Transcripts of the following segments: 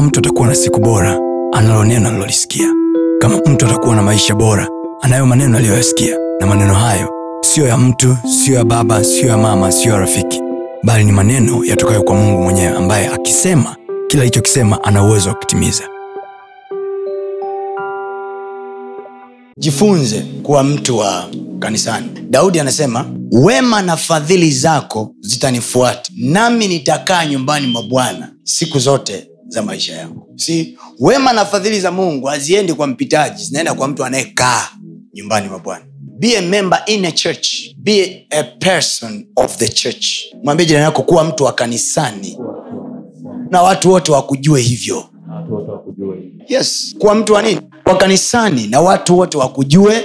kama mtu atakuwa na siku bora analo neno alilolisikia kama mtu atakuwa na maisha bora anayo maneno aliyoyasikia. Na maneno hayo siyo ya mtu siyo ya baba siyo ya mama siyo ya rafiki. Bali ni maneno yatokayo kwa mungu mwenyewe ambaye akisema kila alichokisema ana uwezo wa kutimiza. Jifunze kuwa mtu wa kanisani. Daudi anasema wema na fadhili zako zitanifuata nami nitakaa nyumbani mwa bwana siku zote za maisha yangu. Si wema na fadhili za mungu haziendi kwa mpitaji zinaenda kwa mtu anayekaa nyumbani mwa bwana. Be a member in a church. Be a person of the church. Mwambie jirani yako kuwa mtu wa kanisani. Na watu wote wakujue hivyo. Yes. Kuwa mtu wa nini? Wa kanisani. Na watu wote wakujue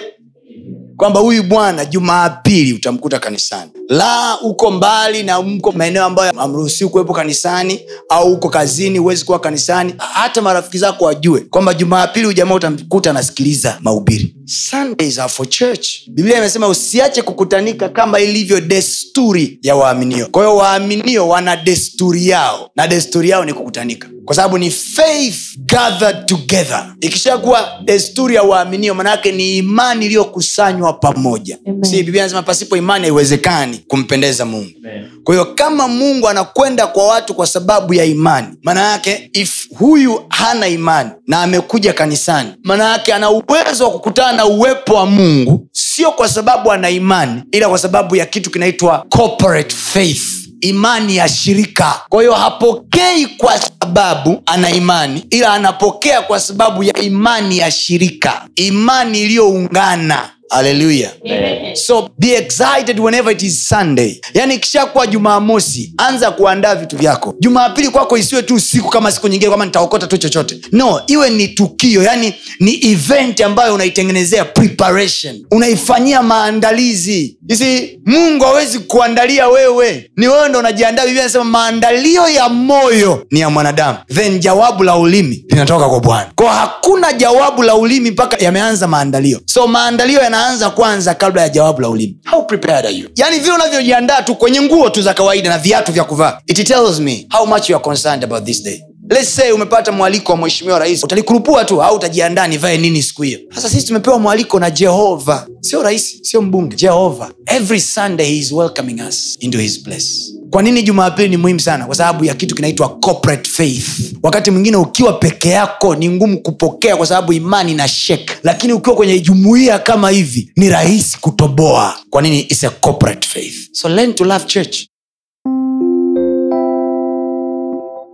kwamba huyu bwana jumaapili utamkuta kanisani. La uko mbali na mko maeneo ambayo amruhusiwi kuwepo kanisani au uko kazini huwezi kuwa kanisani. Hata marafiki zako wajue kwamba jumaapili ujamaa utamkuta anasikiliza mahubiri. Sundays are for church. Biblia imesema usiache kukutanika kama ilivyo desturi ya waaminio. Kwa hiyo waaminio wana desturi yao na desturi yao ni kukutanika kwa sababu ni faith gathered together ikishakuwa desturi ya waaminio manaake ni imani iliyokusanywa pamoja Amen. si biblia anasema pasipo imani haiwezekani kumpendeza mungu Amen. kwa hiyo kama mungu anakwenda kwa watu kwa sababu ya imani maana yake if huyu hana imani na amekuja kanisani maana yake ana uwezo wa kukutana na uwepo wa mungu sio kwa sababu ana imani ila kwa sababu ya kitu kinaitwa corporate faith imani ya shirika. Kwa hiyo hapokei kwa sababu ana imani ila anapokea kwa sababu ya imani ya shirika imani iliyoungana haleluya so be excited whenever it is sunday. Yani ikishakuwa jumamosi anza kuandaa vitu vyako. Jumapili kwako isiwe tu siku kama siku nyingine kwama nitaokota tu chochote. No iwe ni tukio yani ni event ambayo unaitengenezea preparation. Unaifanyia maandalizi. Isi mungu hawezi kuandalia wewe. Ni wewe ndo unajiandaa. Biblia anasema maandalio ya moyo ni ya mwanadamu. Then jawabu la ulimi linatoka kwa bwana. Ko hakuna jawabu la ulimi mpaka yameanza maandalio. So maandalio yanaanza kwanza kabla ya jawabu la ulimi how prepared are you? Yani vile unavyojiandaa tu kwenye nguo tu za kawaida na viatu vya kuvaa. It tells me how much you are concerned about this day. Let's say umepata mwaliko wa mheshimiwa rais utalikurupua tu au utajiandaa nivae nini siku hiyo? Sasa sisi tumepewa mwaliko na jehova. Sio rais sio mbunge. Jehova. Every sunday he is welcoming us into his place kwa nini jumapili ni muhimu sana? Kwa sababu ya kitu kinaitwa corporate faith. Wakati mwingine ukiwa peke yako ni ngumu kupokea kwa sababu imani na shek. Lakini ukiwa kwenye jumuiya kama hivi ni rahisi kutoboa. Kwa nini? Is a corporate faith. So learn to love church